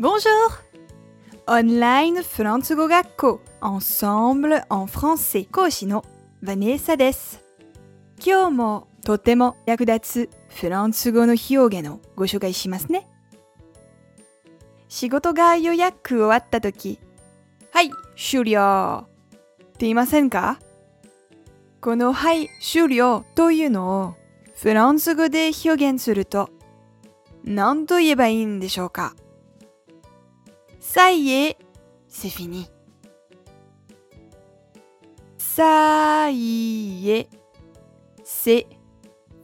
Bonjour! Online フランス語学校 Ensemble en français 講師のヴァネーサです。今日もとても役立つフランス語の表現をご紹介しますね。仕事が予約終わったとき、はい、終了って言いませんかこのはい、終了というのをフランス語で表現すると何と言えばいいんでしょうか Ça y est, c'est fini. Ça y est, c'est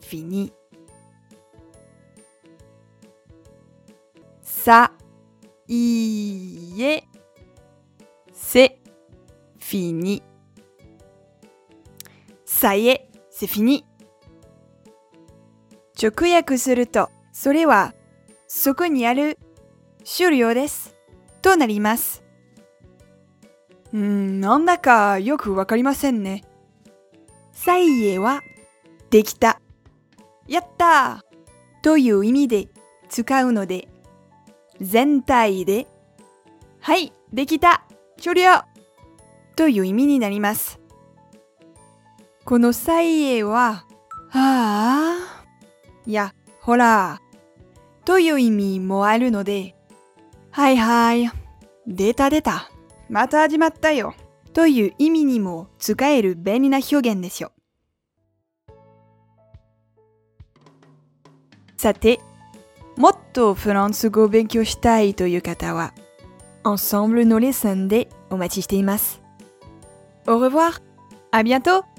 fini. Ça y est, c'est fini. Ça y est, c'est fini. 直訳すると、それはそこにある終了です。となります。うーん、なんだかよくわかりませんね。さいえは、できた。やったーという意味で使うので、全体で、はい、できた終了という意味になります。このさいえは、ああ、いや、ほら、という意味もあるので、はいはい、出た出た、また始まったよ、という意味にも使える便利な表現ですよ。さて、もっとフランス語を勉強したいという方は、Ensemble のレッスンでお待ちしています。Au revoir! À bientôt!